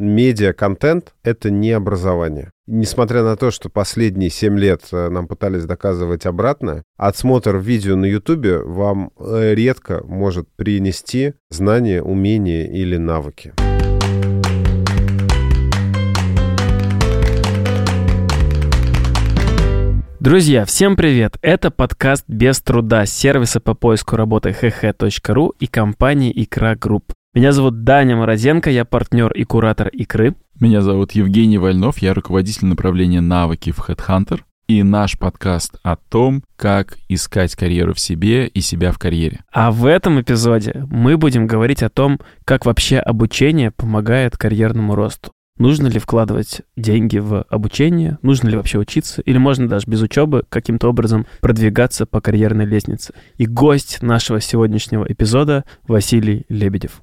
Медиа-контент — это не образование. Несмотря на то, что последние 7 лет э, нам пытались доказывать обратное, отсмотр видео на YouTube вам э, редко может принести знания, умения или навыки. Друзья, всем привет! Это подкаст «Без труда» сервиса по поиску работы hh.ru и компании «Икра Групп». Меня зовут Даня Морозенко, я партнер и куратор «Икры». Меня зовут Евгений Вольнов, я руководитель направления навыки в Headhunter. И наш подкаст о том, как искать карьеру в себе и себя в карьере. А в этом эпизоде мы будем говорить о том, как вообще обучение помогает карьерному росту. Нужно ли вкладывать деньги в обучение? Нужно ли вообще учиться? Или можно даже без учебы каким-то образом продвигаться по карьерной лестнице? И гость нашего сегодняшнего эпизода Василий Лебедев.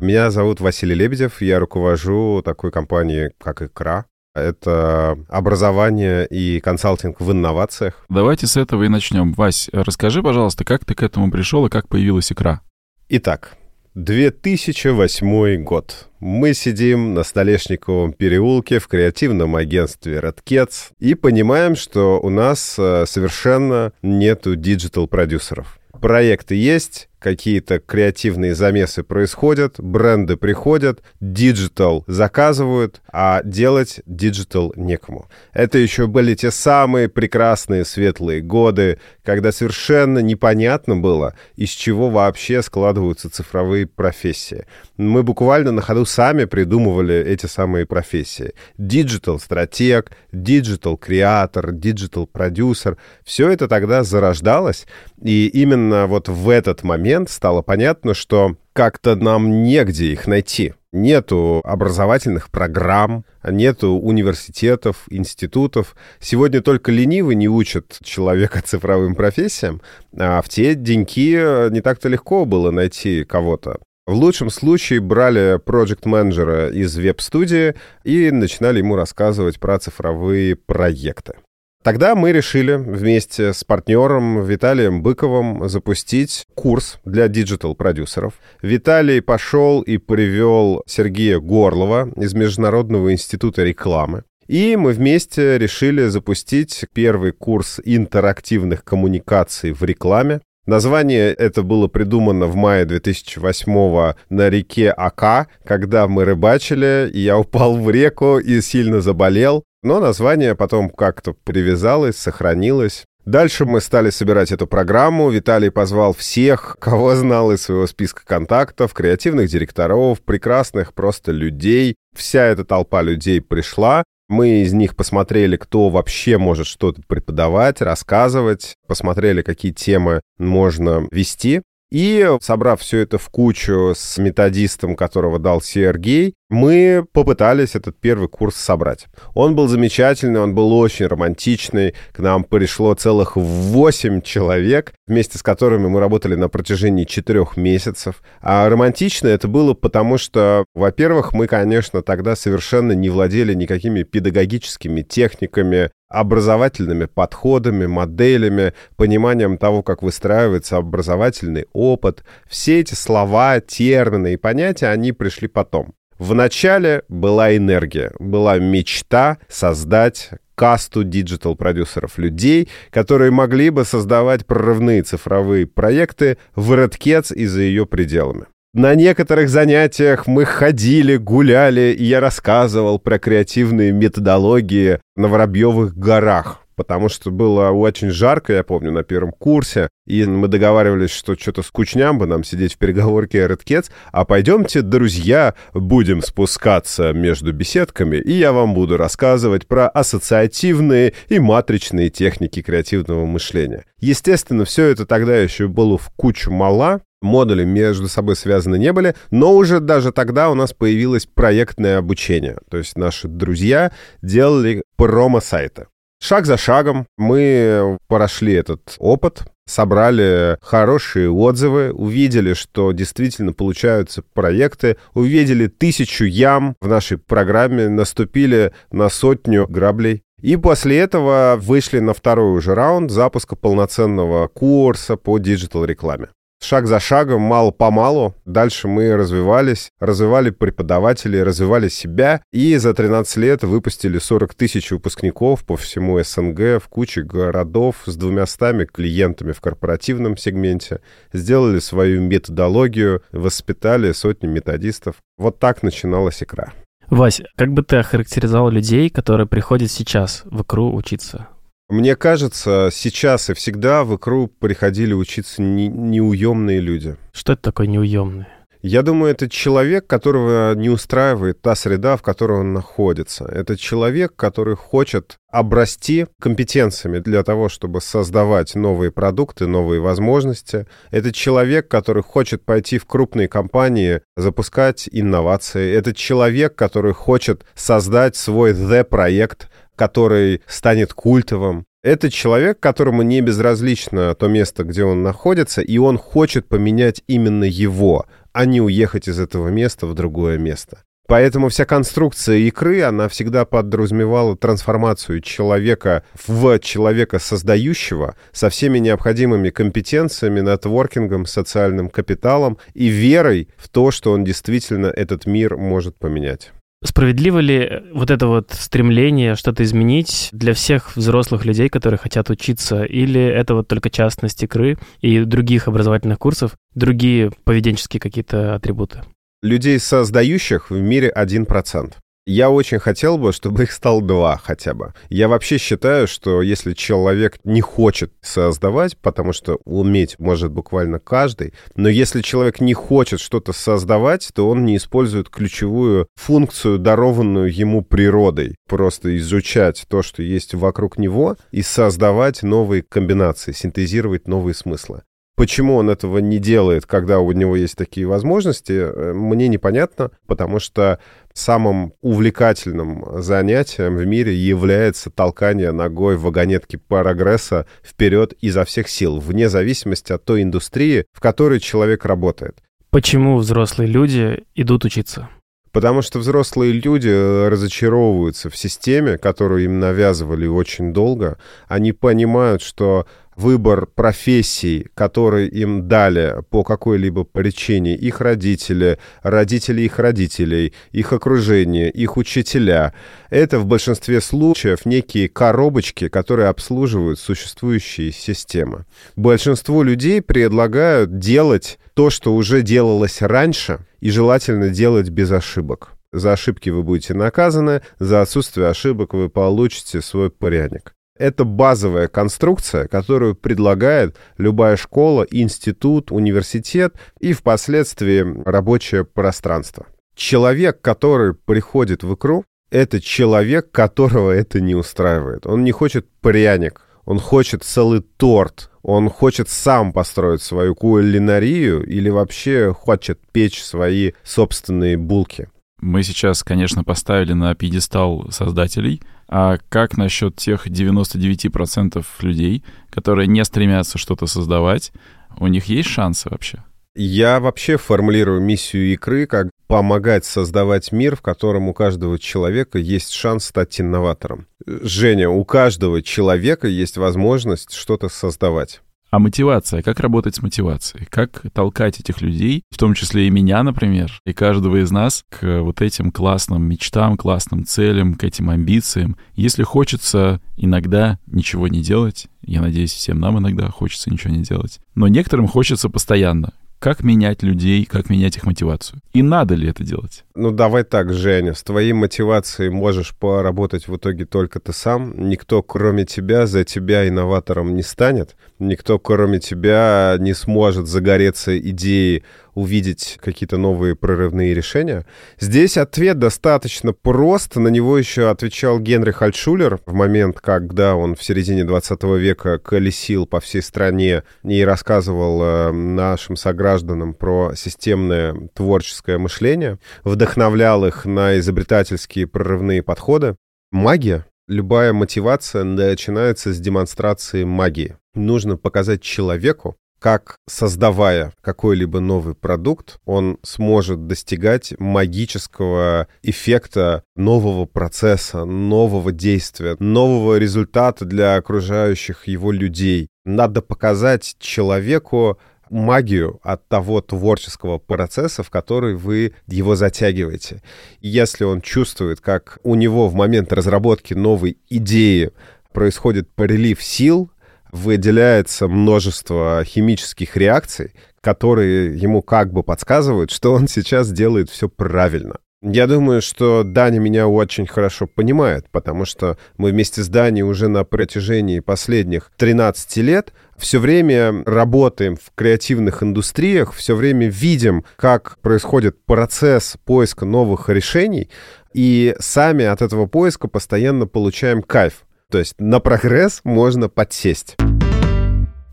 Меня зовут Василий Лебедев, я руковожу такой компанией, как «Икра». Это образование и консалтинг в инновациях. Давайте с этого и начнем. Вась, расскажи, пожалуйста, как ты к этому пришел и как появилась «Икра»? Итак, 2008 год. Мы сидим на Столешниковом переулке в креативном агентстве Redcats и понимаем, что у нас э, совершенно нету диджитал-продюсеров. Проекты есть, какие-то креативные замесы происходят, бренды приходят, диджитал заказывают, а делать диджитал некому. Это еще были те самые прекрасные светлые годы, когда совершенно непонятно было, из чего вообще складываются цифровые профессии. Мы буквально на ходу сами придумывали эти самые профессии. Диджитал-стратег, диджитал-креатор, диджитал-продюсер. Все это тогда зарождалось, и именно вот в этот момент стало понятно, что как-то нам негде их найти. Нету образовательных программ, нету университетов, институтов. Сегодня только ленивый не учит человека цифровым профессиям, а в те деньки не так-то легко было найти кого-то. В лучшем случае брали проект-менеджера из веб-студии и начинали ему рассказывать про цифровые проекты. Тогда мы решили вместе с партнером Виталием Быковым запустить курс для диджитал-продюсеров. Виталий пошел и привел Сергея Горлова из Международного института рекламы. И мы вместе решили запустить первый курс интерактивных коммуникаций в рекламе. Название это было придумано в мае 2008 на реке Ака, когда мы рыбачили, и я упал в реку и сильно заболел. Но название потом как-то привязалось, сохранилось. Дальше мы стали собирать эту программу. Виталий позвал всех, кого знал из своего списка контактов, креативных директоров, прекрасных просто людей. Вся эта толпа людей пришла. Мы из них посмотрели, кто вообще может что-то преподавать, рассказывать, посмотрели, какие темы можно вести. И, собрав все это в кучу с методистом, которого дал Сергей, мы попытались этот первый курс собрать. Он был замечательный, он был очень романтичный. К нам пришло целых 8 человек, вместе с которыми мы работали на протяжении 4 месяцев. А романтично это было потому, что, во-первых, мы, конечно, тогда совершенно не владели никакими педагогическими техниками, образовательными подходами, моделями, пониманием того, как выстраивается образовательный опыт. Все эти слова, термины и понятия, они пришли потом. Вначале была энергия, была мечта создать касту диджитал-продюсеров, людей, которые могли бы создавать прорывные цифровые проекты в Redcats и за ее пределами. На некоторых занятиях мы ходили, гуляли, и я рассказывал про креативные методологии на Воробьевых горах потому что было очень жарко, я помню, на первом курсе, и мы договаривались, что что-то скучням бы нам сидеть в переговорке Redcats, а пойдемте, друзья, будем спускаться между беседками, и я вам буду рассказывать про ассоциативные и матричные техники креативного мышления. Естественно, все это тогда еще было в кучу мала, модули между собой связаны не были, но уже даже тогда у нас появилось проектное обучение. То есть наши друзья делали промо-сайты. Шаг за шагом мы прошли этот опыт, собрали хорошие отзывы, увидели, что действительно получаются проекты, увидели тысячу ям в нашей программе, наступили на сотню граблей. И после этого вышли на второй уже раунд запуска полноценного курса по диджитал-рекламе. Шаг за шагом, мало-помалу. Дальше мы развивались, развивали преподавателей, развивали себя. И за 13 лет выпустили 40 тысяч выпускников по всему СНГ в куче городов с двумястами клиентами в корпоративном сегменте. Сделали свою методологию, воспитали сотни методистов. Вот так начиналась икра. Вась, как бы ты охарактеризовал людей, которые приходят сейчас в икру учиться? Мне кажется, сейчас и всегда в икру приходили учиться не, неуемные люди. Что это такое неуемные? Я думаю, это человек, которого не устраивает та среда, в которой он находится. Это человек, который хочет обрасти компетенциями для того, чтобы создавать новые продукты, новые возможности. Это человек, который хочет пойти в крупные компании, запускать инновации. Это человек, который хочет создать свой The-проект, который станет культовым. Это человек, которому не безразлично то место, где он находится, и он хочет поменять именно его, а не уехать из этого места в другое место. Поэтому вся конструкция икры, она всегда подразумевала трансформацию человека в человека создающего со всеми необходимыми компетенциями, нетворкингом, социальным капиталом и верой в то, что он действительно этот мир может поменять. Справедливо ли вот это вот стремление что-то изменить для всех взрослых людей, которые хотят учиться, или это вот только частность игры и других образовательных курсов, другие поведенческие какие-то атрибуты? Людей создающих в мире 1%. Я очень хотел бы, чтобы их стало два хотя бы. Я вообще считаю, что если человек не хочет создавать, потому что уметь может буквально каждый, но если человек не хочет что-то создавать, то он не использует ключевую функцию, дарованную ему природой. Просто изучать то, что есть вокруг него, и создавать новые комбинации, синтезировать новые смыслы. Почему он этого не делает, когда у него есть такие возможности, э, мне непонятно, потому что самым увлекательным занятием в мире является толкание ногой вагонетки прогресса вперед изо всех сил, вне зависимости от той индустрии, в которой человек работает. Почему взрослые люди идут учиться? Потому что взрослые люди э, разочаровываются в системе, которую им навязывали очень долго. Они понимают, что выбор профессий, которые им дали по какой-либо причине их родители, родители их родителей, их окружение, их учителя, это в большинстве случаев некие коробочки, которые обслуживают существующие системы. Большинство людей предлагают делать то, что уже делалось раньше, и желательно делать без ошибок. За ошибки вы будете наказаны, за отсутствие ошибок вы получите свой пряник. Это базовая конструкция, которую предлагает любая школа, институт, университет и впоследствии рабочее пространство. Человек, который приходит в икру, это человек, которого это не устраивает. Он не хочет пряник, он хочет целый торт, он хочет сам построить свою кулинарию или вообще хочет печь свои собственные булки. Мы сейчас, конечно, поставили на пьедестал создателей, а как насчет тех 99% людей, которые не стремятся что-то создавать? У них есть шансы вообще? Я вообще формулирую миссию игры как помогать создавать мир, в котором у каждого человека есть шанс стать инноватором. Женя, у каждого человека есть возможность что-то создавать. А мотивация, как работать с мотивацией? Как толкать этих людей, в том числе и меня, например, и каждого из нас, к вот этим классным мечтам, классным целям, к этим амбициям? Если хочется иногда ничего не делать, я надеюсь, всем нам иногда хочется ничего не делать, но некоторым хочется постоянно. Как менять людей, как менять их мотивацию? И надо ли это делать? Ну, давай так, Женя, с твоей мотивацией можешь поработать в итоге только ты сам. Никто, кроме тебя, за тебя инноватором не станет. Никто, кроме тебя, не сможет загореться идеей увидеть какие-то новые прорывные решения. Здесь ответ достаточно прост. На него еще отвечал Генрих Альтшулер в момент, когда он в середине 20 века колесил по всей стране и рассказывал э, нашим согражданам про системное творческое мышление, вдохновлял их на изобретательские прорывные подходы. Магия Любая мотивация начинается с демонстрации магии. Нужно показать человеку, как, создавая какой-либо новый продукт, он сможет достигать магического эффекта нового процесса, нового действия, нового результата для окружающих его людей. Надо показать человеку магию от того творческого процесса, в который вы его затягиваете. Если он чувствует, как у него в момент разработки новой идеи происходит прилив сил, выделяется множество химических реакций, которые ему как бы подсказывают, что он сейчас делает все правильно. Я думаю, что Даня меня очень хорошо понимает, потому что мы вместе с Даней уже на протяжении последних 13 лет все время работаем в креативных индустриях, все время видим, как происходит процесс поиска новых решений, и сами от этого поиска постоянно получаем кайф. То есть на прогресс можно подсесть.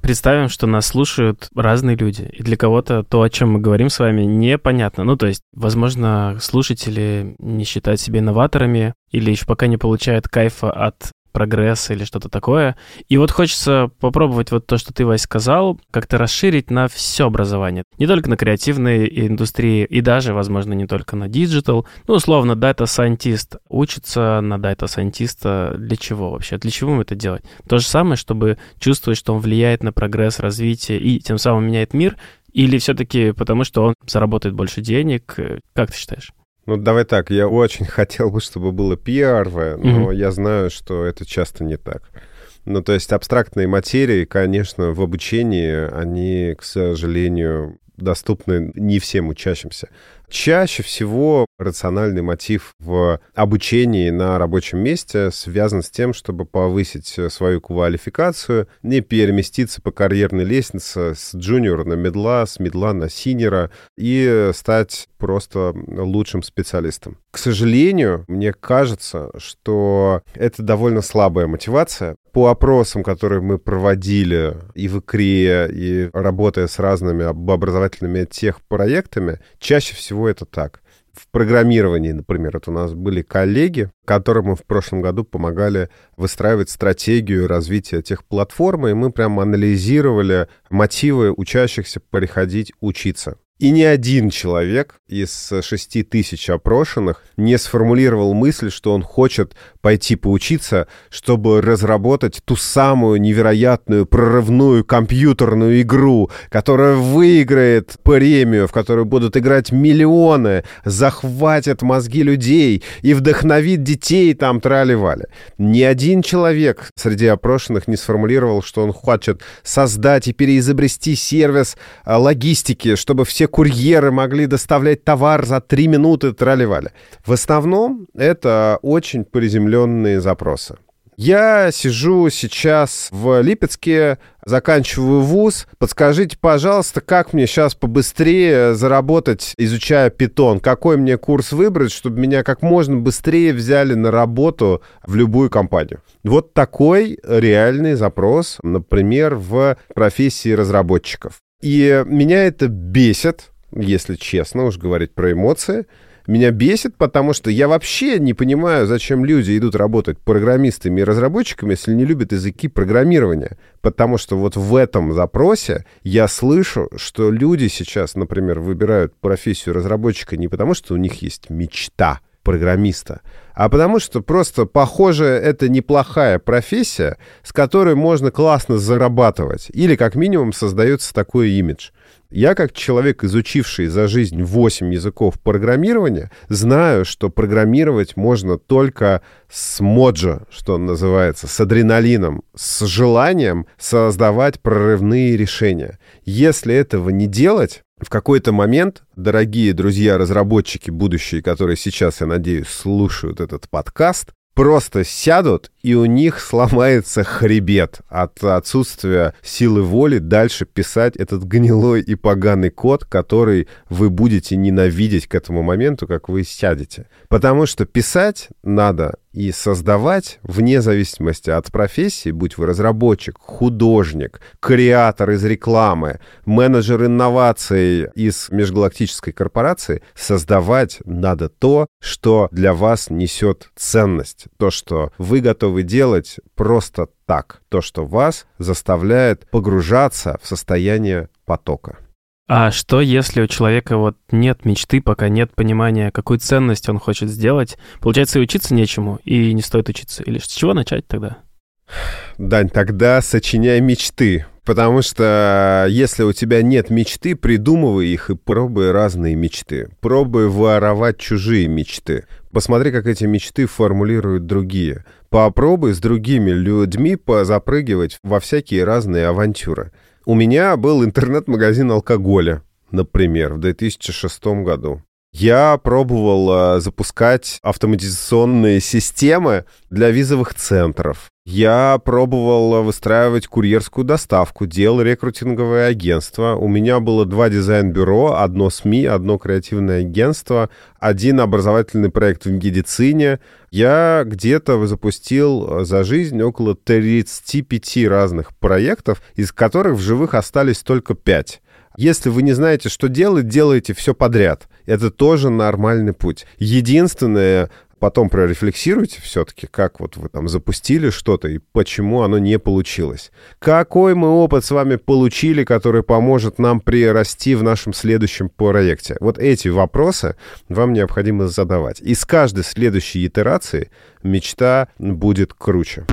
Представим, что нас слушают разные люди, и для кого-то то, о чем мы говорим с вами, непонятно. Ну, то есть, возможно, слушатели не считают себя инноваторами или еще пока не получают кайфа от прогресса или что-то такое. И вот хочется попробовать вот то, что ты, Вась, сказал, как-то расширить на все образование. Не только на креативные индустрии, и даже, возможно, не только на диджитал. Ну, условно, дата-сайентист учится на дата-сайентиста для чего вообще? Для чего ему это делать? То же самое, чтобы чувствовать, что он влияет на прогресс, развитие и тем самым меняет мир, или все-таки потому, что он заработает больше денег? Как ты считаешь? Ну, давай так, я очень хотел бы, чтобы было первое, но mm-hmm. я знаю, что это часто не так. Ну, то есть абстрактные материи, конечно, в обучении, они, к сожалению, доступны не всем учащимся. Чаще всего рациональный мотив в обучении на рабочем месте связан с тем, чтобы повысить свою квалификацию, не переместиться по карьерной лестнице с джуниора на медла, с медла на синера и стать просто лучшим специалистом. К сожалению, мне кажется, что это довольно слабая мотивация. По опросам, которые мы проводили и в ИКРИе, и работая с разными образовательными техпроектами, чаще всего всего это так. В программировании, например, это у нас были коллеги, которым мы в прошлом году помогали выстраивать стратегию развития тех платформ, и мы прямо анализировали мотивы учащихся переходить учиться. И ни один человек из шести тысяч опрошенных не сформулировал мысль, что он хочет пойти поучиться, чтобы разработать ту самую невероятную прорывную компьютерную игру, которая выиграет премию, в которую будут играть миллионы, захватит мозги людей и вдохновит детей там трали-вали. Ни один человек среди опрошенных не сформулировал, что он хочет создать и переизобрести сервис а, логистики, чтобы все курьеры могли доставлять товар за три минуты трали-вали. В основном это очень приземленные запросы. Я сижу сейчас в Липецке, заканчиваю вуз. Подскажите, пожалуйста, как мне сейчас побыстрее заработать, изучая питон? Какой мне курс выбрать, чтобы меня как можно быстрее взяли на работу в любую компанию? Вот такой реальный запрос, например, в профессии разработчиков. И меня это бесит, если честно уж говорить про эмоции меня бесит, потому что я вообще не понимаю, зачем люди идут работать программистами и разработчиками, если не любят языки программирования. Потому что вот в этом запросе я слышу, что люди сейчас, например, выбирают профессию разработчика не потому, что у них есть мечта программиста, а потому что просто, похоже, это неплохая профессия, с которой можно классно зарабатывать. Или, как минимум, создается такой имидж. Я, как человек, изучивший за жизнь 8 языков программирования, знаю, что программировать можно только с моджо, что называется, с адреналином, с желанием создавать прорывные решения. Если этого не делать, в какой-то момент, дорогие друзья-разработчики будущие, которые сейчас, я надеюсь, слушают этот подкаст, просто сядут, и у них сломается хребет от отсутствия силы воли дальше писать этот гнилой и поганый код, который вы будете ненавидеть к этому моменту, как вы сядете. Потому что писать надо и создавать, вне зависимости от профессии, будь вы разработчик, художник, креатор из рекламы, менеджер инноваций из межгалактической корпорации, создавать надо то, что для вас несет ценность, то, что вы готовы делать просто так, то, что вас заставляет погружаться в состояние потока. А что, если у человека вот нет мечты, пока нет понимания, какую ценность он хочет сделать? Получается, и учиться нечему, и не стоит учиться. Или с чего начать тогда? Дань, тогда сочиняй мечты. Потому что если у тебя нет мечты, придумывай их и пробуй разные мечты. Пробуй воровать чужие мечты. Посмотри, как эти мечты формулируют другие. Попробуй с другими людьми позапрыгивать во всякие разные авантюры. У меня был интернет-магазин алкоголя, например, в 2006 году. Я пробовал э, запускать автоматизационные системы для визовых центров. Я пробовал э, выстраивать курьерскую доставку, делал рекрутинговое агентство. У меня было два дизайн-бюро, одно СМИ, одно креативное агентство, один образовательный проект в медицине. Я где-то запустил э, за жизнь около 35 разных проектов, из которых в живых остались только 5. Если вы не знаете, что делать, делайте все подряд. Это тоже нормальный путь. Единственное, потом прорефлексируйте все-таки, как вот вы там запустили что-то и почему оно не получилось. Какой мы опыт с вами получили, который поможет нам прирасти в нашем следующем проекте? Вот эти вопросы вам необходимо задавать. И с каждой следующей итерации мечта будет круче.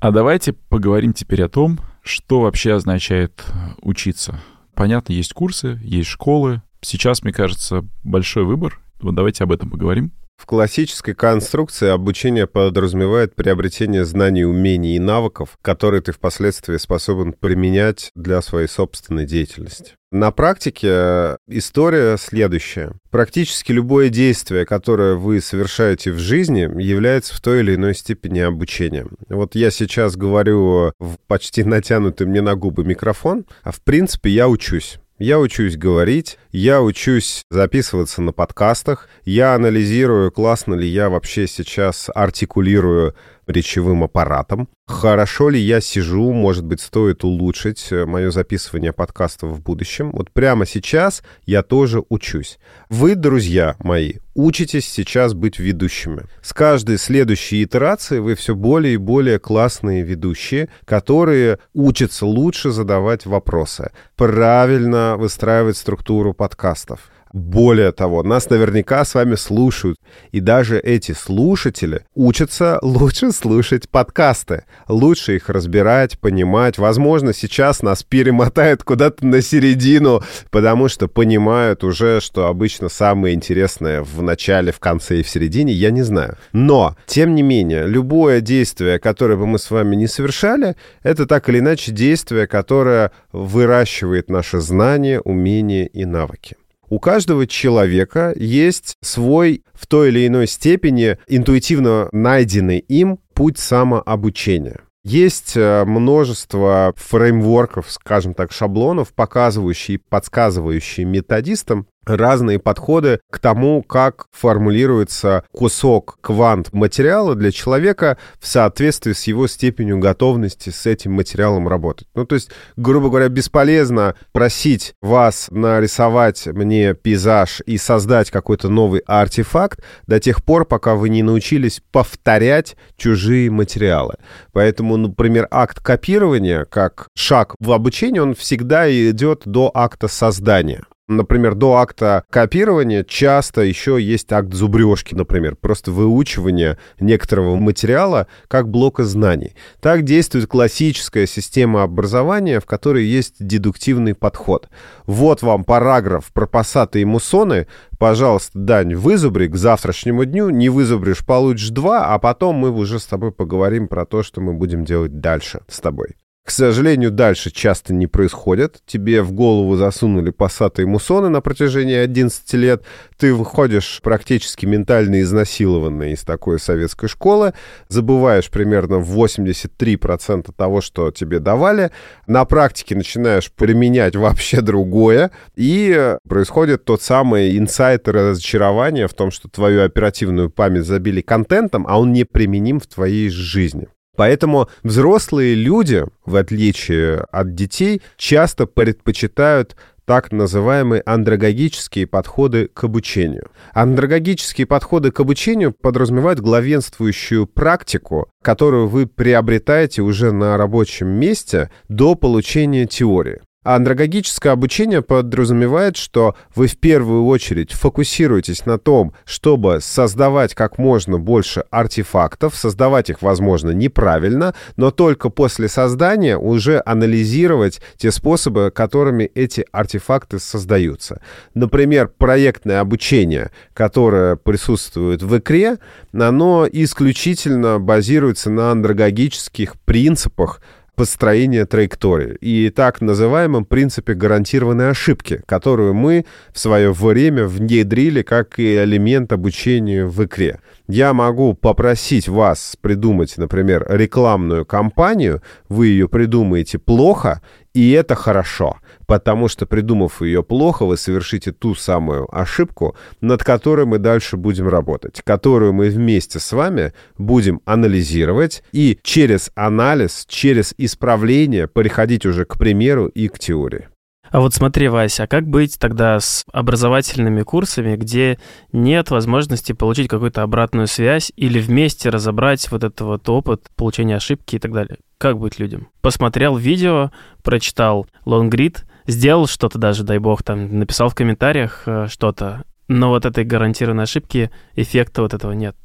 А давайте поговорим теперь о том, что вообще означает учиться. Понятно, есть курсы, есть школы. Сейчас, мне кажется, большой выбор. Вот давайте об этом поговорим. В классической конструкции обучение подразумевает приобретение знаний, умений и навыков, которые ты впоследствии способен применять для своей собственной деятельности. На практике история следующая. Практически любое действие, которое вы совершаете в жизни, является в той или иной степени обучением. Вот я сейчас говорю в почти натянутый мне на губы микрофон, а в принципе я учусь. Я учусь говорить, я учусь записываться на подкастах, я анализирую, классно ли я вообще сейчас артикулирую речевым аппаратом. Хорошо ли я сижу, может быть, стоит улучшить э, мое записывание подкастов в будущем. Вот прямо сейчас я тоже учусь. Вы, друзья мои, учитесь сейчас быть ведущими. С каждой следующей итерацией вы все более и более классные ведущие, которые учатся лучше задавать вопросы, правильно выстраивать структуру подкастов. Более того, нас наверняка с вами слушают, и даже эти слушатели учатся лучше слушать подкасты, лучше их разбирать, понимать. Возможно, сейчас нас перемотают куда-то на середину, потому что понимают уже, что обычно самое интересное в начале, в конце и в середине, я не знаю. Но, тем не менее, любое действие, которое бы мы с вами не совершали, это так или иначе действие, которое выращивает наши знания, умения и навыки. У каждого человека есть свой в той или иной степени интуитивно найденный им путь самообучения. Есть э, множество фреймворков, скажем так, шаблонов, показывающие подсказывающие методистам разные подходы к тому, как формулируется кусок квант материала для человека в соответствии с его степенью готовности с этим материалом работать. Ну, то есть, грубо говоря, бесполезно просить вас нарисовать мне пейзаж и создать какой-то новый артефакт до тех пор, пока вы не научились повторять чужие материалы. Поэтому, например, акт копирования, как шаг в обучении, он всегда идет до акта создания. Например, до акта копирования часто еще есть акт зубрежки, например, просто выучивание некоторого материала как блока знаний. Так действует классическая система образования, в которой есть дедуктивный подход. Вот вам параграф про пассаты и муссоны. Пожалуйста, Дань, вызубри к завтрашнему дню. Не вызубришь, получишь два, а потом мы уже с тобой поговорим про то, что мы будем делать дальше с тобой. К сожалению, дальше часто не происходит. Тебе в голову засунули пассаты муссоны на протяжении 11 лет. Ты выходишь практически ментально изнасилованный из такой советской школы, забываешь примерно 83% того, что тебе давали. На практике начинаешь применять вообще другое. И происходит тот самый инсайт и разочарование в том, что твою оперативную память забили контентом, а он не применим в твоей жизни. Поэтому взрослые люди, в отличие от детей, часто предпочитают так называемые андрогогические подходы к обучению. Андрогогические подходы к обучению подразумевают главенствующую практику, которую вы приобретаете уже на рабочем месте до получения теории. А андрогогическое обучение подразумевает, что вы в первую очередь фокусируетесь на том, чтобы создавать как можно больше артефактов, создавать их, возможно, неправильно, но только после создания уже анализировать те способы, которыми эти артефакты создаются. Например, проектное обучение, которое присутствует в икре, оно исключительно базируется на андрогогических принципах, построения траектории. И так называемом принципе гарантированной ошибки, которую мы в свое время внедрили как и элемент обучения в икре. Я могу попросить вас придумать, например, рекламную кампанию, вы ее придумаете плохо, и это хорошо, потому что, придумав ее плохо, вы совершите ту самую ошибку, над которой мы дальше будем работать, которую мы вместе с вами будем анализировать и через анализ, через исправление переходить уже к примеру и к теории. А вот смотри, Вася, а как быть тогда с образовательными курсами, где нет возможности получить какую-то обратную связь или вместе разобрать вот этот вот опыт получения ошибки и так далее? Как быть людям? Посмотрел видео, прочитал лонгрид, сделал что-то даже, дай бог, там, написал в комментариях э, что-то, но вот этой гарантированной ошибки, эффекта вот этого нет.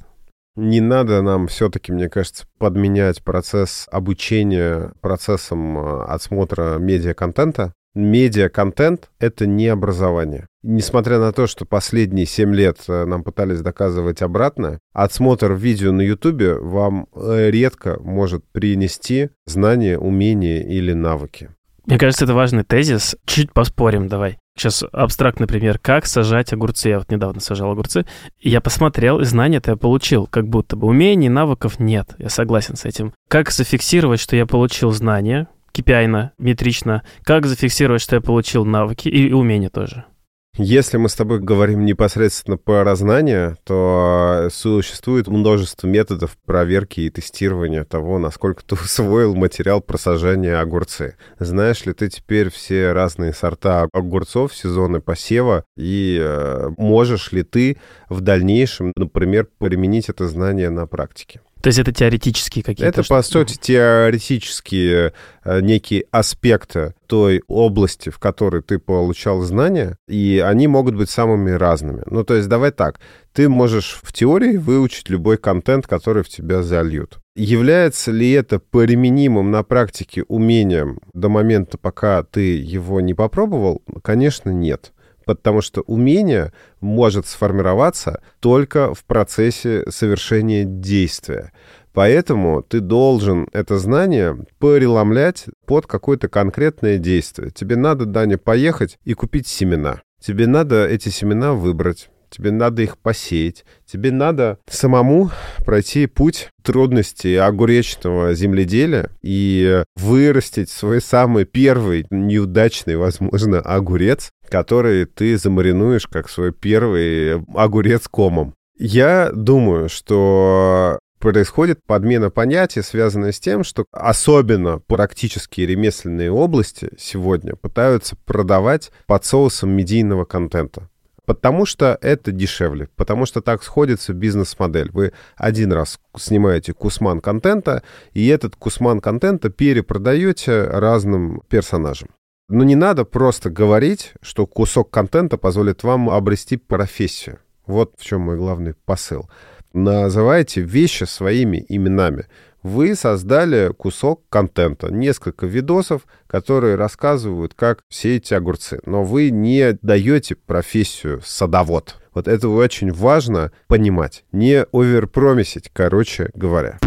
Не надо нам все-таки, мне кажется, подменять процесс обучения процессом э, отсмотра медиа-контента медиа-контент — это не образование. Несмотря на то, что последние 7 лет э, нам пытались доказывать обратное, отсмотр видео на Ютубе вам редко может принести знания, умения или навыки. Мне кажется, это важный тезис. Чуть поспорим, давай. Сейчас абстрактный пример. Как сажать огурцы? Я вот недавно сажал огурцы. Я посмотрел, и знания-то я получил. Как будто бы умений, навыков нет. Я согласен с этим. Как зафиксировать, что я получил знания, KPI, метрично, как зафиксировать, что я получил навыки и умения тоже. Если мы с тобой говорим непосредственно по разнанию, то существует множество методов проверки и тестирования того, насколько ты усвоил материал про сажание огурцы. Знаешь ли ты теперь все разные сорта огурцов, сезоны посева, и э, можешь ли ты в дальнейшем, например, применить это знание на практике? То есть это теоретические какие-то? Это, по сути, теоретические э, некие аспекты той области, в которой ты получал знания, и они могут быть самыми разными. Ну, то есть давай так, ты можешь в теории выучить любой контент, который в тебя зальют. Является ли это применимым на практике умением до момента, пока ты его не попробовал? Конечно, нет потому что умение может сформироваться только в процессе совершения действия. Поэтому ты должен это знание преломлять под какое-то конкретное действие. Тебе надо, Даня, поехать и купить семена. Тебе надо эти семена выбрать тебе надо их посеять, тебе надо самому пройти путь трудностей огуречного земледелия и вырастить свой самый первый неудачный, возможно, огурец, который ты замаринуешь как свой первый огурец комом. Я думаю, что происходит подмена понятия, связанная с тем, что особенно практические ремесленные области сегодня пытаются продавать под соусом медийного контента. Потому что это дешевле, потому что так сходится бизнес-модель. Вы один раз снимаете кусман контента, и этот кусман контента перепродаете разным персонажам. Но не надо просто говорить, что кусок контента позволит вам обрести профессию. Вот в чем мой главный посыл. Называйте вещи своими именами вы создали кусок контента, несколько видосов, которые рассказывают, как сеять огурцы. Но вы не даете профессию садовод. Вот это очень важно понимать. Не оверпромисить, короче говоря.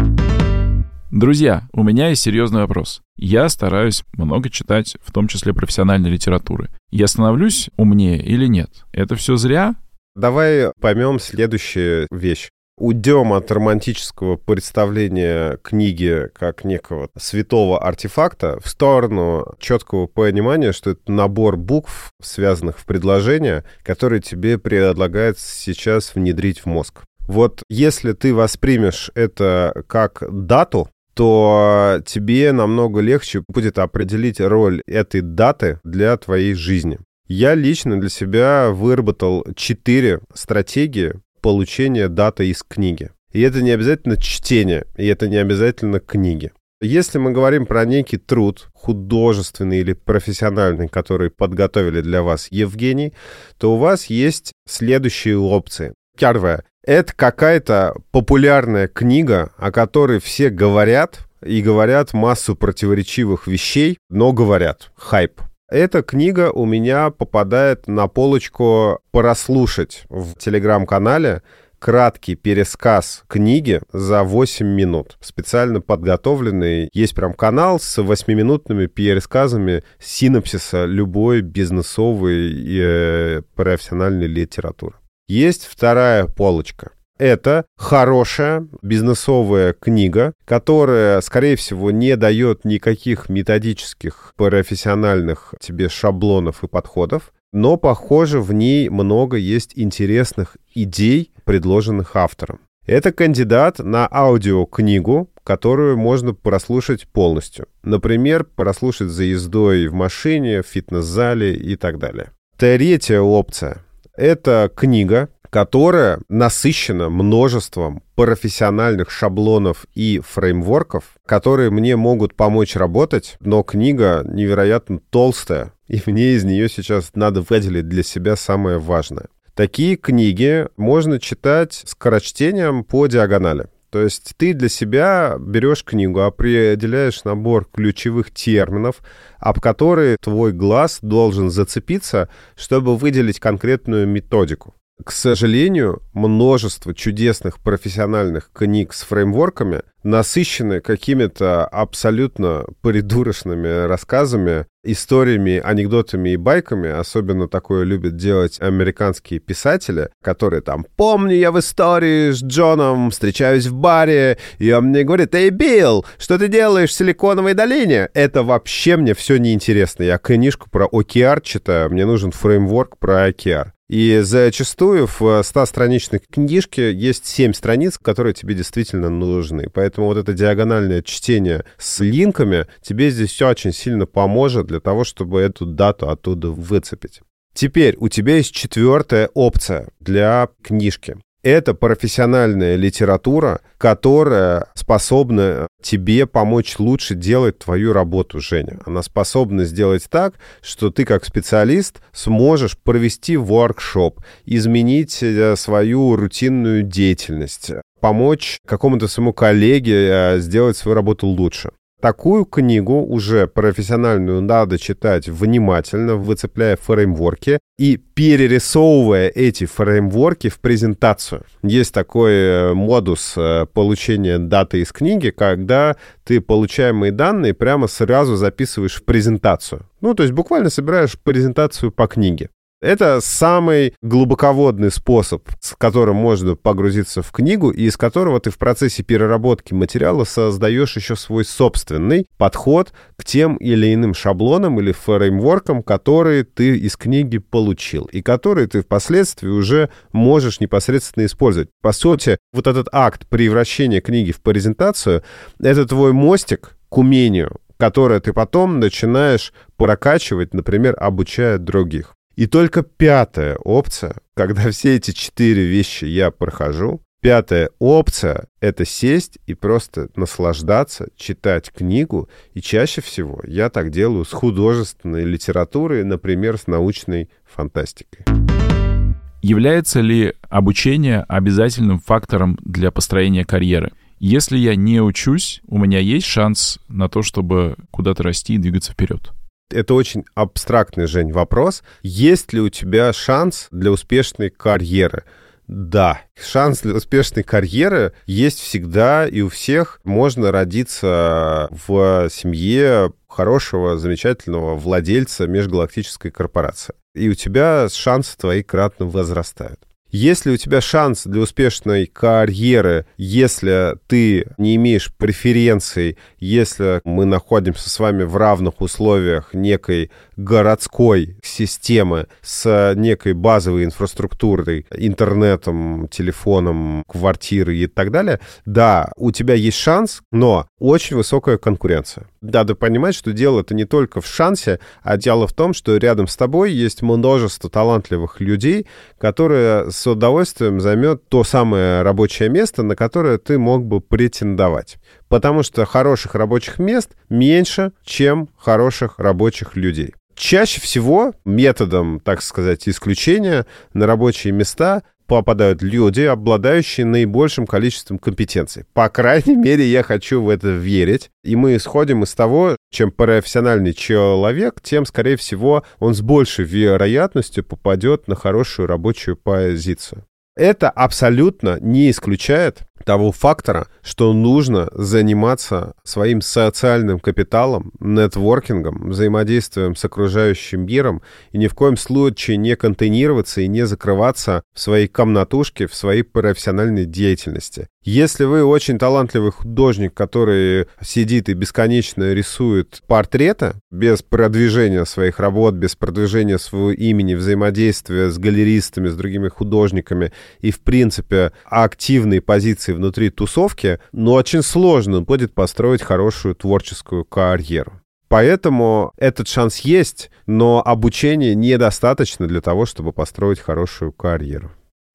Друзья, у меня есть серьезный вопрос. Я стараюсь много читать, в том числе профессиональной литературы. Я становлюсь умнее или нет? Это все зря? Давай поймем следующую вещь. Уйдем от романтического представления книги как некого святого артефакта в сторону четкого понимания, что это набор букв, связанных в предложение, которые тебе предлагается сейчас внедрить в мозг. Вот если ты воспримешь это как дату, то тебе намного легче будет определить роль этой даты для твоей жизни. Я лично для себя выработал четыре стратегии получения даты из книги. И это не обязательно чтение, и это не обязательно книги. Если мы говорим про некий труд, художественный или профессиональный, который подготовили для вас Евгений, то у вас есть следующие опции. Первое. Это какая-то популярная книга, о которой все говорят, и говорят массу противоречивых вещей, но говорят. Хайп. Эта книга у меня попадает на полочку «Порослушать» в телеграм-канале краткий пересказ книги за 8 минут, специально подготовленный. Есть прям канал с 8-минутными пересказами синопсиса любой бизнесовой и э, профессиональной литературы. Есть вторая полочка. Это хорошая бизнесовая книга, которая, скорее всего, не дает никаких методических профессиональных тебе шаблонов и подходов, но, похоже, в ней много есть интересных идей, предложенных автором. Это кандидат на аудиокнигу, которую можно прослушать полностью. Например, прослушать за ездой в машине, в фитнес-зале и так далее. Третья опция — это книга, которая насыщена множеством профессиональных шаблонов и фреймворков, которые мне могут помочь работать, но книга невероятно толстая, и мне из нее сейчас надо выделить для себя самое важное. Такие книги можно читать скорочтением по диагонали. То есть ты для себя берешь книгу, определяешь набор ключевых терминов, об которые твой глаз должен зацепиться, чтобы выделить конкретную методику. К сожалению, множество чудесных профессиональных книг с фреймворками насыщены какими-то абсолютно придурочными рассказами, историями, анекдотами и байками. Особенно такое любят делать американские писатели, которые там «Помню я в истории с Джоном, встречаюсь в баре, и он мне говорит, «Эй, Билл, что ты делаешь в Силиконовой долине?» Это вообще мне все неинтересно. Я книжку про OKR читаю, мне нужен фреймворк про OKR. И зачастую в 100-страничной книжке есть 7 страниц, которые тебе действительно нужны. Поэтому вот это диагональное чтение с линками тебе здесь все очень сильно поможет для того, чтобы эту дату оттуда выцепить. Теперь у тебя есть четвертая опция для книжки. Это профессиональная литература, которая способна тебе помочь лучше делать твою работу, Женя. Она способна сделать так, что ты как специалист сможешь провести воркшоп, изменить э, свою рутинную деятельность, помочь какому-то своему коллеге э, сделать свою работу лучше. Такую книгу уже профессиональную надо читать внимательно, выцепляя фреймворки и перерисовывая эти фреймворки в презентацию. Есть такой э, модус э, получения даты из книги, когда ты получаемые данные прямо сразу записываешь в презентацию. Ну, то есть буквально собираешь презентацию по книге. Это самый глубоководный способ, с которым можно погрузиться в книгу, и из которого ты в процессе переработки материала создаешь еще свой собственный подход к тем или иным шаблонам или фреймворкам, которые ты из книги получил, и которые ты впоследствии уже можешь непосредственно использовать. По сути, вот этот акт превращения книги в презентацию — это твой мостик к умению, которое ты потом начинаешь прокачивать, например, обучая других. И только пятая опция, когда все эти четыре вещи я прохожу, пятая опция — это сесть и просто наслаждаться, читать книгу. И чаще всего я так делаю с художественной литературой, например, с научной фантастикой. Является ли обучение обязательным фактором для построения карьеры? Если я не учусь, у меня есть шанс на то, чтобы куда-то расти и двигаться вперед? Это очень абстрактный, Жень, вопрос. Есть ли у тебя шанс для успешной карьеры? Да, шанс для успешной карьеры есть всегда и у всех. Можно родиться в семье хорошего, замечательного владельца межгалактической корпорации. И у тебя шансы твои кратно возрастают. Если у тебя шанс для успешной карьеры, если ты не имеешь преференций, если мы находимся с вами в равных условиях некой городской системы с некой базовой инфраструктурой, интернетом, телефоном, квартирой и так далее, да, у тебя есть шанс, но очень высокая конкуренция. Надо понимать, что дело это не только в шансе, а дело в том, что рядом с тобой есть множество талантливых людей, которые с удовольствием займет то самое рабочее место, на которое ты мог бы претендовать. Потому что хороших рабочих мест меньше, чем хороших рабочих людей. Чаще всего методом, так сказать, исключения на рабочие места попадают люди, обладающие наибольшим количеством компетенций. По крайней мере, я хочу в это верить. И мы исходим из того, чем профессиональный человек, тем, скорее всего, он с большей вероятностью попадет на хорошую рабочую позицию. Это абсолютно не исключает того фактора, что нужно заниматься своим социальным капиталом, нетворкингом, взаимодействием с окружающим миром и ни в коем случае не контейнироваться и не закрываться в своей комнатушке, в своей профессиональной деятельности. Если вы очень талантливый художник, который сидит и бесконечно рисует портреты, без продвижения своих работ, без продвижения своего имени, взаимодействия с галеристами, с другими художниками и, в принципе, активной позиции внутри тусовки, но очень сложно будет построить хорошую творческую карьеру. Поэтому этот шанс есть, но обучения недостаточно для того, чтобы построить хорошую карьеру.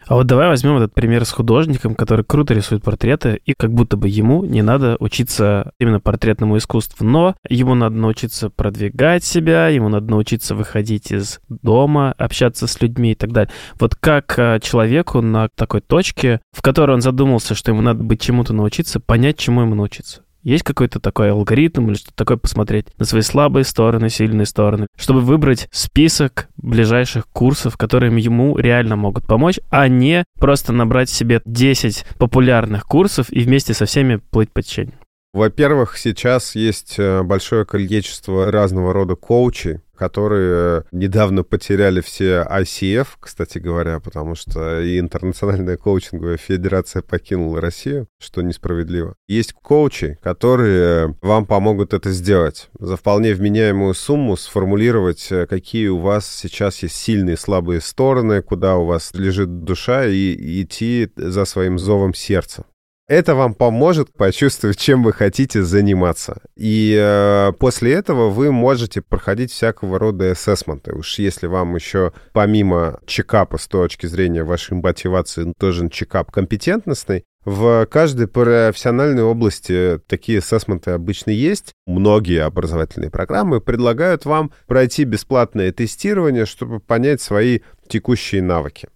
А вот давай возьмем этот пример с художником, который круто рисует портреты, и как будто бы ему не надо учиться именно портретному искусству, но ему надо научиться продвигать себя, ему надо научиться выходить из дома, общаться с людьми и так далее. Вот как э, человеку на такой точке, в которой он задумался, что ему надо быть чему-то научиться, понять, чему ему научиться? Есть какой-то такой алгоритм или что-то такое посмотреть на свои слабые стороны, сильные стороны, чтобы выбрать список ближайших курсов, которые ему реально могут помочь, а не просто набрать себе 10 популярных курсов и вместе со всеми плыть по течению? Во-первых, сейчас есть э, большое количество разного рода коучей, которые недавно потеряли все ICF, кстати говоря, потому что и Интернациональная коучинговая федерация покинула Россию, что несправедливо. Есть коучи, которые вам помогут это сделать. За вполне вменяемую сумму сформулировать, э, какие у вас сейчас есть сильные и слабые стороны, куда у вас лежит душа, и идти за своим зовом сердца. Это вам поможет почувствовать, чем вы хотите заниматься. И э, после этого вы можете проходить всякого рода ассессменты. Уж если вам еще помимо чекапа с точки зрения вашей мотивации тоже чекап компетентностный, в каждой профессиональной области такие ассессменты обычно есть. Многие образовательные программы предлагают вам пройти бесплатное тестирование, чтобы понять свои текущие навыки.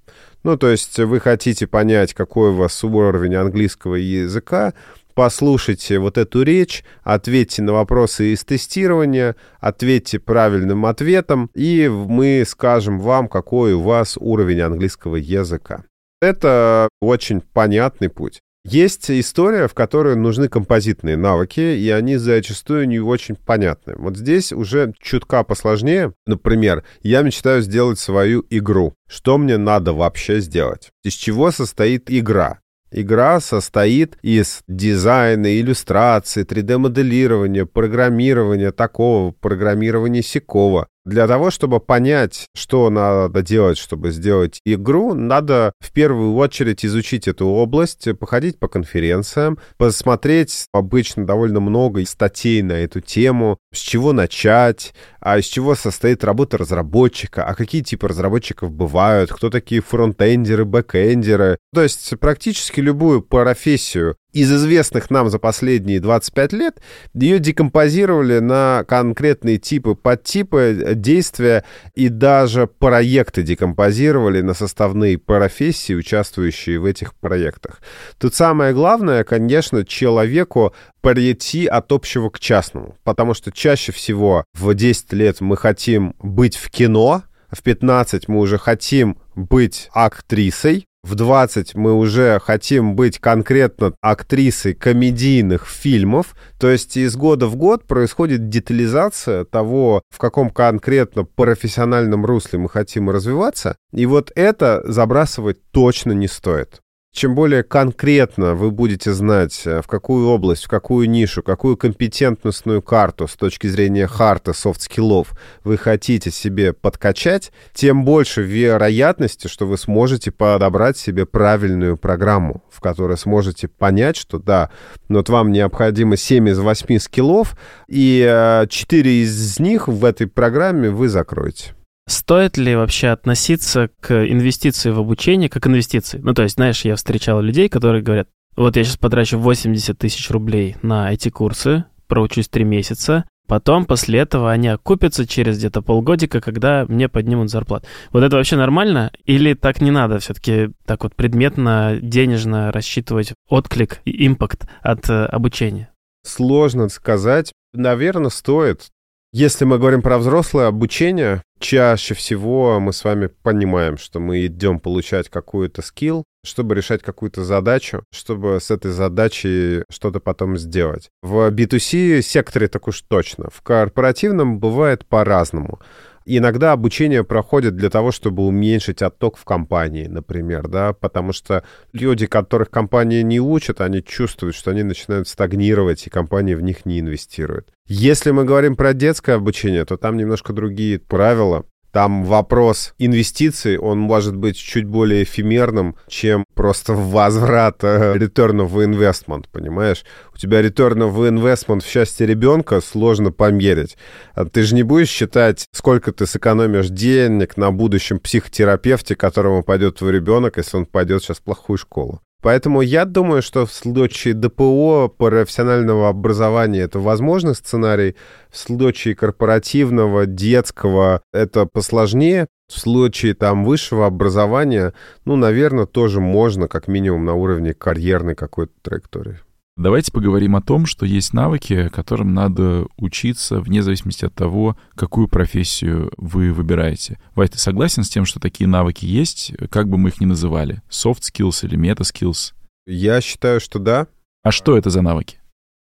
Ну, то есть вы хотите понять, какой у вас уровень английского языка, послушайте вот эту речь, ответьте на вопросы из тестирования, ответьте правильным ответом, и мы скажем вам, какой у вас уровень английского языка. Это очень понятный путь. Есть история, в которой нужны композитные навыки, и они зачастую не очень понятны. Вот здесь уже чутка посложнее. Например, я мечтаю сделать свою игру. Что мне надо вообще сделать? Из чего состоит игра? Игра состоит из дизайна, иллюстрации, 3D-моделирования, программирования такого, программирования сякого. Для того, чтобы понять, что надо делать, чтобы сделать игру, надо в первую очередь изучить эту область, походить по конференциям, посмотреть обычно довольно много статей на эту тему, с чего начать, а из чего состоит работа разработчика, а какие типы разработчиков бывают, кто такие фронтендеры, бэкендеры. То есть практически любую профессию из известных нам за последние 25 лет, ее декомпозировали на конкретные типы, подтипы, действия и даже проекты декомпозировали на составные профессии, участвующие в этих проектах. Тут самое главное, конечно, человеку перейти от общего к частному, потому что чаще всего в 10 лет мы хотим быть в кино, в 15 мы уже хотим быть актрисой, в 20 мы уже хотим быть конкретно актрисой комедийных фильмов, то есть из года в год происходит детализация того, в каком конкретно профессиональном русле мы хотим развиваться, и вот это забрасывать точно не стоит. Чем более конкретно вы будете знать, э, в какую область, в какую нишу, какую компетентностную карту с точки зрения хард и софт-скиллов вы хотите себе подкачать, тем больше вероятности, что вы сможете подобрать себе правильную программу, в которой сможете понять, что да, вот вам необходимо 7 из 8 скиллов, и 4 э, из них в этой программе вы закроете. Стоит ли вообще относиться к инвестиции в обучение как инвестиции? Ну, то есть, знаешь, я встречал людей, которые говорят, вот я сейчас потрачу 80 тысяч рублей на эти курсы, проучусь 3 месяца, Потом, после этого, они окупятся через где-то полгодика, когда мне поднимут зарплату. Вот это вообще нормально? Или так не надо все-таки так вот предметно, денежно рассчитывать отклик и импакт от э, обучения? Сложно сказать. Наверное, стоит. Если мы говорим про взрослое обучение, чаще всего мы с вами понимаем, что мы идем получать какую-то скилл, чтобы решать какую-то задачу, чтобы с этой задачей что-то потом сделать. В B2C секторе так уж точно. В корпоративном бывает по-разному. Иногда обучение проходит для того, чтобы уменьшить отток в компании, например, да, потому что люди, которых компания не учат, они чувствуют, что они начинают стагнировать, и компания в них не инвестирует. Если мы говорим про детское обучение, то там немножко другие правила. Там вопрос инвестиций, он может быть чуть более эфемерным, чем просто возврат э, return of investment, понимаешь? У тебя return of investment в счастье ребенка сложно померить. А ты же не будешь считать, сколько ты сэкономишь денег на будущем психотерапевте, которому пойдет твой ребенок, если он пойдет сейчас в плохую школу. Поэтому я думаю, что в случае ДПО профессионального образования это возможный сценарий, в случае корпоративного, детского это посложнее, в случае там высшего образования, ну, наверное, тоже можно, как минимум на уровне карьерной какой-то траектории. Давайте поговорим о том, что есть навыки, которым надо учиться вне зависимости от того, какую профессию вы выбираете. Вайт, ты согласен с тем, что такие навыки есть, как бы мы их ни называли? Soft skills или meta skills? Я считаю, что да. А что это за навыки?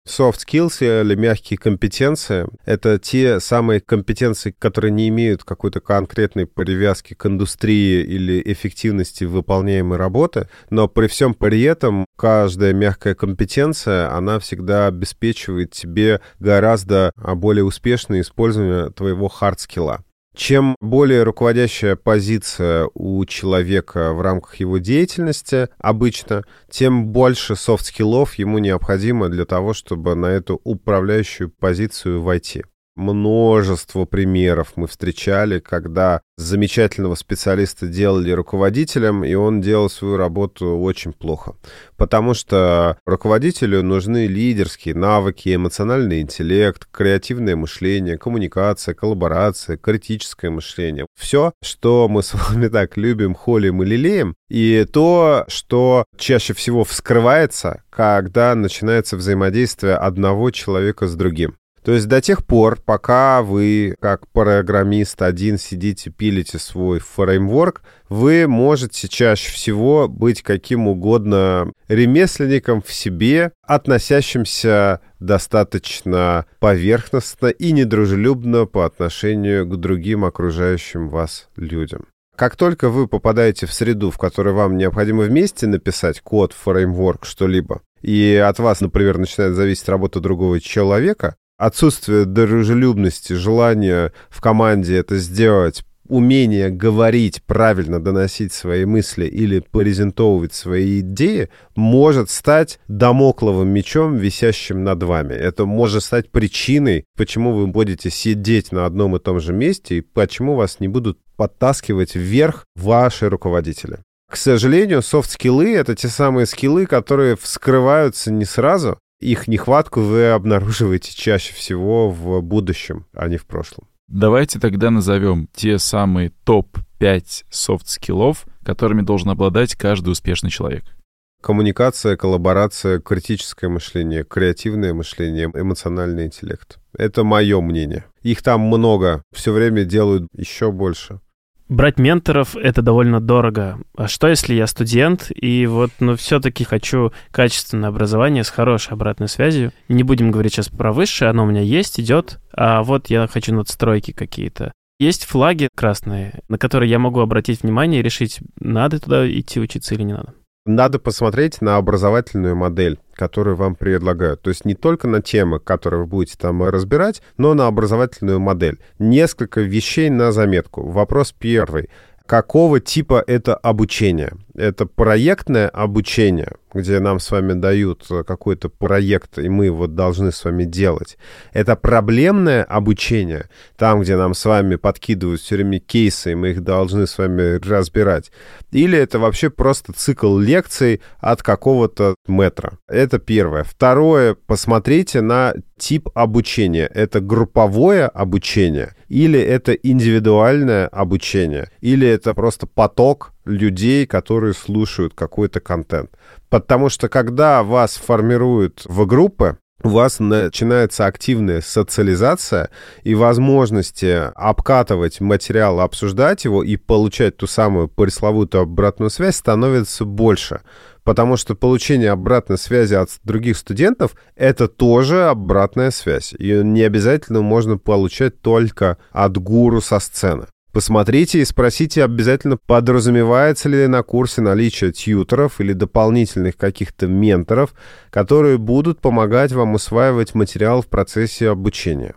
Soft skills или мягкие компетенции — это те самые компетенции, которые не имеют какой-то конкретной привязки к индустрии или эффективности выполняемой работы, но при всем при этом каждая мягкая компетенция, она всегда обеспечивает тебе гораздо более успешное использование твоего хард-скилла. Чем более руководящая позиция у человека в рамках его деятельности обычно, тем больше софт-скиллов ему необходимо для того, чтобы на эту управляющую позицию войти множество примеров мы встречали, когда замечательного специалиста делали руководителем, и он делал свою работу очень плохо. Потому что руководителю нужны лидерские навыки, эмоциональный интеллект, креативное мышление, коммуникация, коллаборация, критическое мышление. Все, что мы с вами так любим, холим и лелеем, и то, что чаще всего вскрывается, когда начинается взаимодействие одного человека с другим. То есть до тех пор, пока вы, как программист один, сидите, пилите свой фреймворк, вы можете чаще всего быть каким угодно ремесленником в себе, относящимся достаточно поверхностно и недружелюбно по отношению к другим окружающим вас людям. Как только вы попадаете в среду, в которой вам необходимо вместе написать код, фреймворк, что-либо, и от вас, например, начинает зависеть работа другого человека, отсутствие дружелюбности, желание в команде это сделать, умение говорить, правильно доносить свои мысли или презентовывать свои идеи может стать домокловым мечом, висящим над вами. Это может стать причиной, почему вы будете сидеть на одном и том же месте и почему вас не будут подтаскивать вверх ваши руководители. К сожалению, софт-скиллы — это те самые скиллы, которые вскрываются не сразу, их нехватку вы обнаруживаете чаще всего в будущем, а не в прошлом. Давайте тогда назовем те самые топ-5 софт-скиллов, которыми должен обладать каждый успешный человек. Коммуникация, коллаборация, критическое мышление, креативное мышление, эмоциональный интеллект. Это мое мнение. Их там много. Все время делают еще больше брать менторов — это довольно дорого. А что, если я студент, и вот, ну, все-таки хочу качественное образование с хорошей обратной связью? Не будем говорить сейчас про высшее, оно у меня есть, идет, а вот я хочу надстройки какие-то. Есть флаги красные, на которые я могу обратить внимание и решить, надо туда идти учиться или не надо. Надо посмотреть на образовательную модель, которую вам предлагают. То есть не только на темы, которые вы будете там разбирать, но на образовательную модель. Несколько вещей на заметку. Вопрос первый какого типа это обучение. Это проектное обучение, где нам с вами дают какой-то проект, и мы его должны с вами делать. Это проблемное обучение, там, где нам с вами подкидывают все время кейсы, и мы их должны с вами разбирать. Или это вообще просто цикл лекций от какого-то метра. Это первое. Второе, посмотрите на тип обучения. Это групповое обучение или это индивидуальное обучение, или это просто поток людей, которые слушают какой-то контент. Потому что когда вас формируют в группы, у вас начинается активная социализация и возможности обкатывать материал, обсуждать его и получать ту самую пресловутую обратную связь становится больше потому что получение обратной связи от других студентов — это тоже обратная связь. И не обязательно можно получать только от гуру со сцены. Посмотрите и спросите обязательно, подразумевается ли на курсе наличие тьютеров или дополнительных каких-то менторов, которые будут помогать вам усваивать материал в процессе обучения.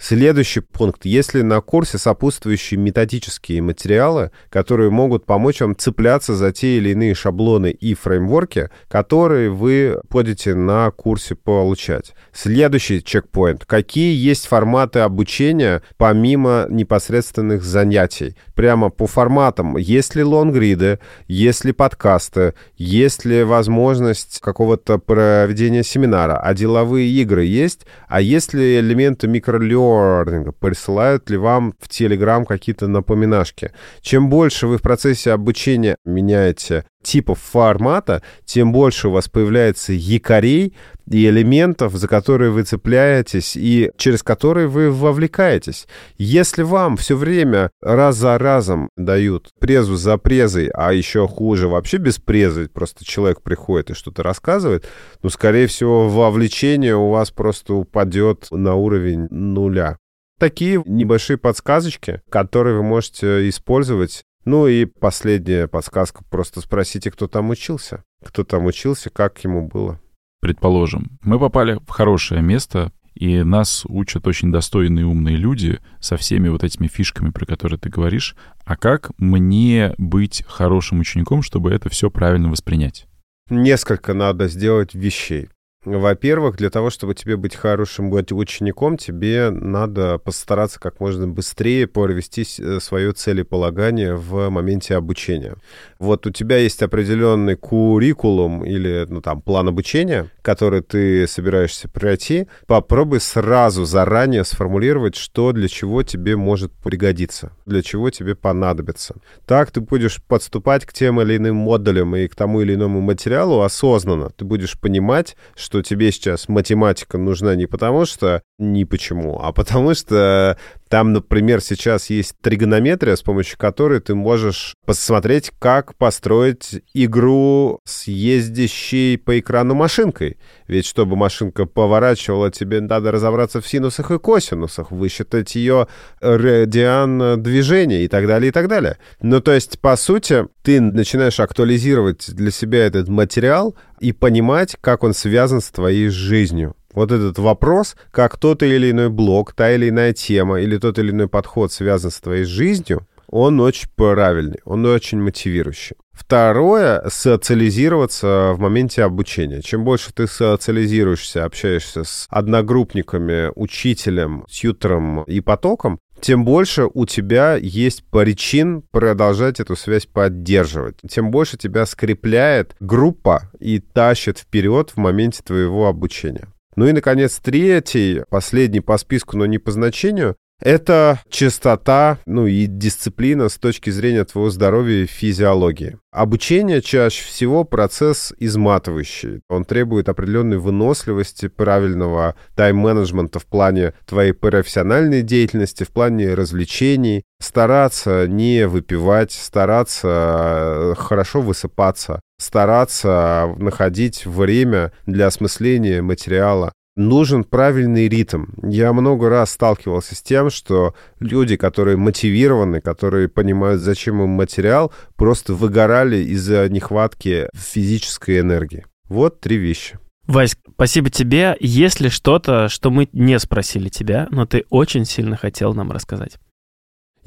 Следующий пункт. Если на курсе сопутствующие методические материалы, которые могут помочь вам цепляться за те или иные шаблоны и фреймворки, которые вы будете на курсе получать. Следующий чекпоинт. Какие есть форматы обучения помимо непосредственных занятий? Прямо по форматам. Есть ли лонгриды, есть ли подкасты, есть ли возможность какого-то проведения семинара, а деловые игры есть, а есть ли элементы микролео лернинга, присылают ли вам в Telegram какие-то напоминашки. Чем больше вы в процессе обучения меняете типов формата, тем больше у вас появляется якорей и элементов, за которые вы цепляетесь и через которые вы вовлекаетесь. Если вам все время раз за разом дают презу за презой, а еще хуже вообще без презы, просто человек приходит и что-то рассказывает, ну, скорее всего, вовлечение у вас просто упадет на уровень нуля такие небольшие подсказочки, которые вы можете использовать ну и последняя подсказка. Просто спросите, кто там учился. Кто там учился, как ему было. Предположим, мы попали в хорошее место, и нас учат очень достойные умные люди со всеми вот этими фишками, про которые ты говоришь. А как мне быть хорошим учеником, чтобы это все правильно воспринять? Несколько надо сделать вещей. Во-первых, для того, чтобы тебе быть хорошим учеником, тебе надо постараться как можно быстрее провести э, свое целеполагание в моменте обучения. Вот у тебя есть определенный куррикулум или ну, там, план обучения, который ты собираешься пройти. Попробуй сразу заранее сформулировать, что для чего тебе может пригодиться, для чего тебе понадобится. Так ты будешь подступать к тем или иным модулям и к тому или иному материалу осознанно. Ты будешь понимать, что тебе сейчас математика нужна не потому что ни почему, а потому что там, например, сейчас есть тригонометрия, с помощью которой ты можешь посмотреть, как построить игру с ездящей по экрану машинкой. Ведь чтобы машинка поворачивала, тебе надо разобраться в синусах и косинусах, высчитать ее радиан движения и так далее, и так далее. Ну, то есть, по сути, ты начинаешь актуализировать для себя этот материал и понимать, как он связан с твоей жизнью вот этот вопрос, как тот или иной блок, та или иная тема или тот или иной подход связан с твоей жизнью, он очень правильный, он очень мотивирующий. Второе — социализироваться в моменте обучения. Чем больше ты социализируешься, общаешься с одногруппниками, учителем, тьютером и потоком, тем больше у тебя есть причин продолжать эту связь поддерживать. Тем больше тебя скрепляет группа и тащит вперед в моменте твоего обучения. Ну и, наконец, третий, последний по списку, но не по значению, это чистота, ну и дисциплина с точки зрения твоего здоровья и физиологии. Обучение чаще всего процесс изматывающий. Он требует определенной выносливости, правильного тайм-менеджмента в плане твоей профессиональной деятельности, в плане развлечений. Стараться не выпивать, стараться э, хорошо высыпаться, стараться находить время для осмысления материала. Нужен правильный ритм. Я много раз сталкивался с тем, что люди, которые мотивированы, которые понимают, зачем им материал, просто выгорали из-за нехватки физической энергии. Вот три вещи. Вась, спасибо тебе. Есть ли что-то, что мы не спросили тебя, но ты очень сильно хотел нам рассказать?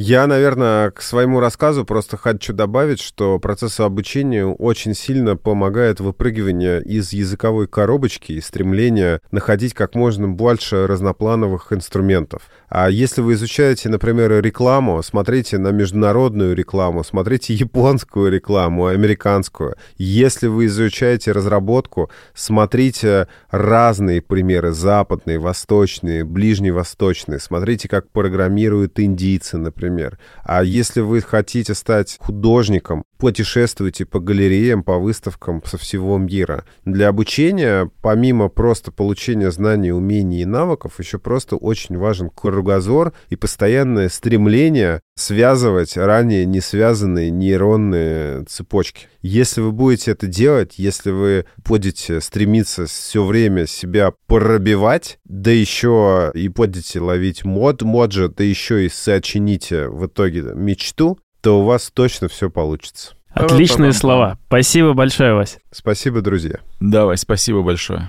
Я, наверное, к своему рассказу просто хочу добавить, что процессу обучения очень сильно помогает выпрыгивание из языковой коробочки и стремление находить как можно больше разноплановых инструментов. А если вы изучаете, например, рекламу, смотрите на международную рекламу, смотрите японскую рекламу, американскую. Если вы изучаете разработку, смотрите разные примеры, западные, восточные, ближневосточные. Смотрите, как программируют индийцы, например. А если вы хотите стать художником, путешествуйте по галереям, по выставкам со всего мира. Для обучения, помимо просто получения знаний, умений и навыков, еще просто очень важен кругозор и постоянное стремление связывать ранее не связанные нейронные цепочки. Если вы будете это делать, если вы будете стремиться все время себя пробивать, да еще и будете ловить мод, моджа, да еще и сочините в итоге мечту, то у вас точно все получится. Отличные слова. Спасибо большое, Вась. Спасибо, друзья. Давай, спасибо большое.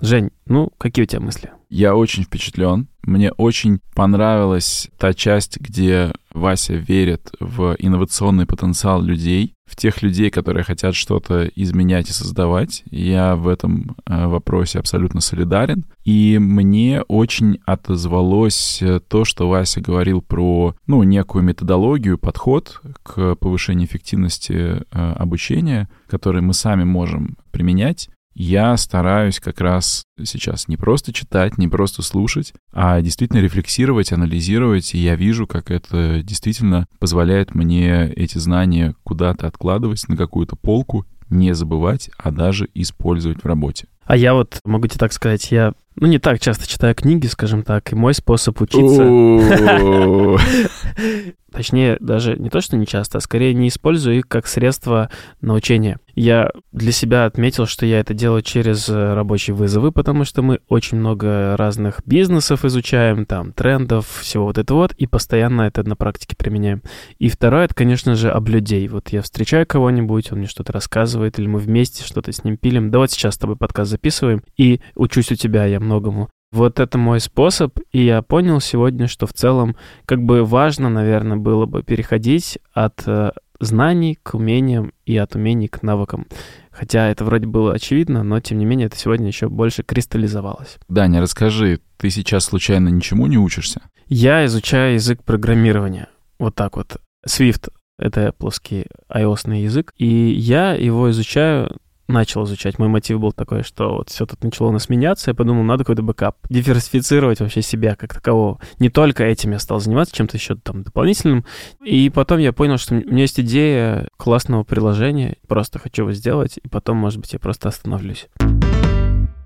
Жень, ну, какие у тебя мысли? Я очень впечатлен. Мне очень понравилась та часть, где Вася верит в инновационный потенциал людей, в тех людей, которые хотят что-то изменять и создавать. Я в этом э, вопросе абсолютно солидарен. И мне очень отозвалось то, что Вася говорил про ну, некую методологию, подход к повышению эффективности э, обучения, который мы сами можем применять я стараюсь как раз сейчас не просто читать, не просто слушать, а действительно рефлексировать, анализировать, и я вижу, как это действительно позволяет мне эти знания куда-то откладывать на какую-то полку, не забывать, а даже использовать в работе. А я вот, могу тебе так сказать, я ну, не так часто читаю книги, скажем так, и мой способ учиться... Точнее, даже не то, что не часто, а скорее не использую их как средство научения. Я для себя отметил, что я это делаю через э, рабочие вызовы, потому что мы очень много разных бизнесов изучаем, там, трендов, всего вот это вот, и постоянно это на практике применяем. И второе, это, конечно же, об людей. Вот я встречаю кого-нибудь, он мне что-то рассказывает, или мы вместе что-то с ним пилим. Да вот сейчас с тобой подкаст записываем, и учусь у тебя я многому. Вот это мой способ, и я понял сегодня, что в целом как бы важно, наверное, было бы переходить от э, знаний к умениям и от умений к навыкам. Хотя это вроде было очевидно, но тем не менее это сегодня еще больше кристаллизовалось. Даня, расскажи, ты сейчас случайно ничему не учишься? Я изучаю язык программирования. Вот так вот. Swift — это эпловский iOS язык, и я его изучаю начал изучать. Мой мотив был такой, что вот все тут начало у нас меняться, я подумал, надо какой-то бэкап, диверсифицировать вообще себя как такового. Не только этим я стал заниматься, чем-то еще там дополнительным. И потом я понял, что у меня есть идея классного приложения, просто хочу его сделать, и потом, может быть, я просто остановлюсь.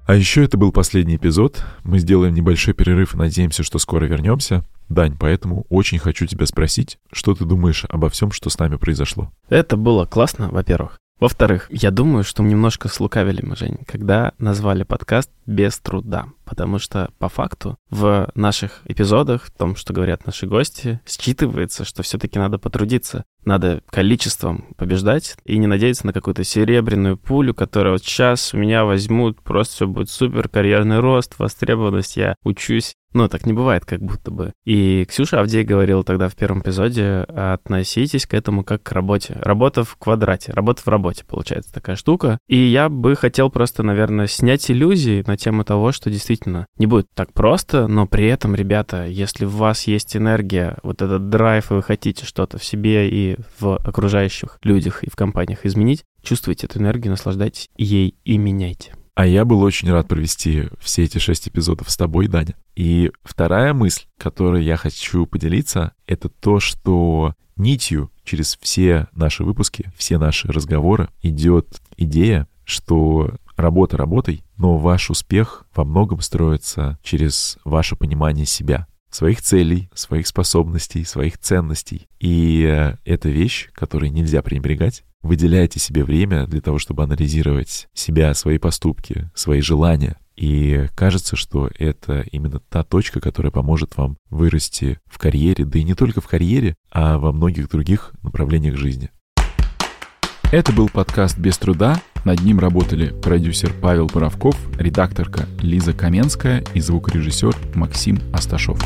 А еще это был последний эпизод. Мы сделаем небольшой перерыв и надеемся, что скоро вернемся. Дань, поэтому очень хочу тебя спросить, что ты думаешь обо всем, что с нами произошло? Это было классно, во-первых. Во-вторых, я думаю, что немножко слукавили мы, Жень, когда назвали подкаст «Без труда», потому что по факту в наших эпизодах, в том, что говорят наши гости, считывается, что все-таки надо потрудиться, надо количеством побеждать и не надеяться на какую-то серебряную пулю, которая вот сейчас у меня возьмут, просто все будет супер, карьерный рост, востребованность, я учусь ну, так не бывает, как будто бы. И Ксюша Авдей говорила тогда в первом эпизоде, относитесь к этому как к работе. Работа в квадрате, работа в работе, получается такая штука. И я бы хотел просто, наверное, снять иллюзии на тему того, что действительно не будет так просто, но при этом, ребята, если у вас есть энергия, вот этот драйв, и вы хотите что-то в себе и в окружающих людях и в компаниях изменить, чувствуйте эту энергию, наслаждайтесь ей и меняйте. А я был очень рад провести все эти шесть эпизодов с тобой, Даня. И вторая мысль, которой я хочу поделиться, это то, что нитью через все наши выпуски, все наши разговоры идет идея, что работа работой, но ваш успех во многом строится через ваше понимание себя, своих целей, своих способностей, своих ценностей. И э, это вещь, которой нельзя пренебрегать, выделяйте себе время для того, чтобы анализировать себя, свои поступки, свои желания. И кажется, что это именно та точка, которая поможет вам вырасти в карьере, да и не только в карьере, а во многих других направлениях жизни. Это был подкаст «Без труда». Над ним работали продюсер Павел Боровков, редакторка Лиза Каменская и звукорежиссер Максим Асташов.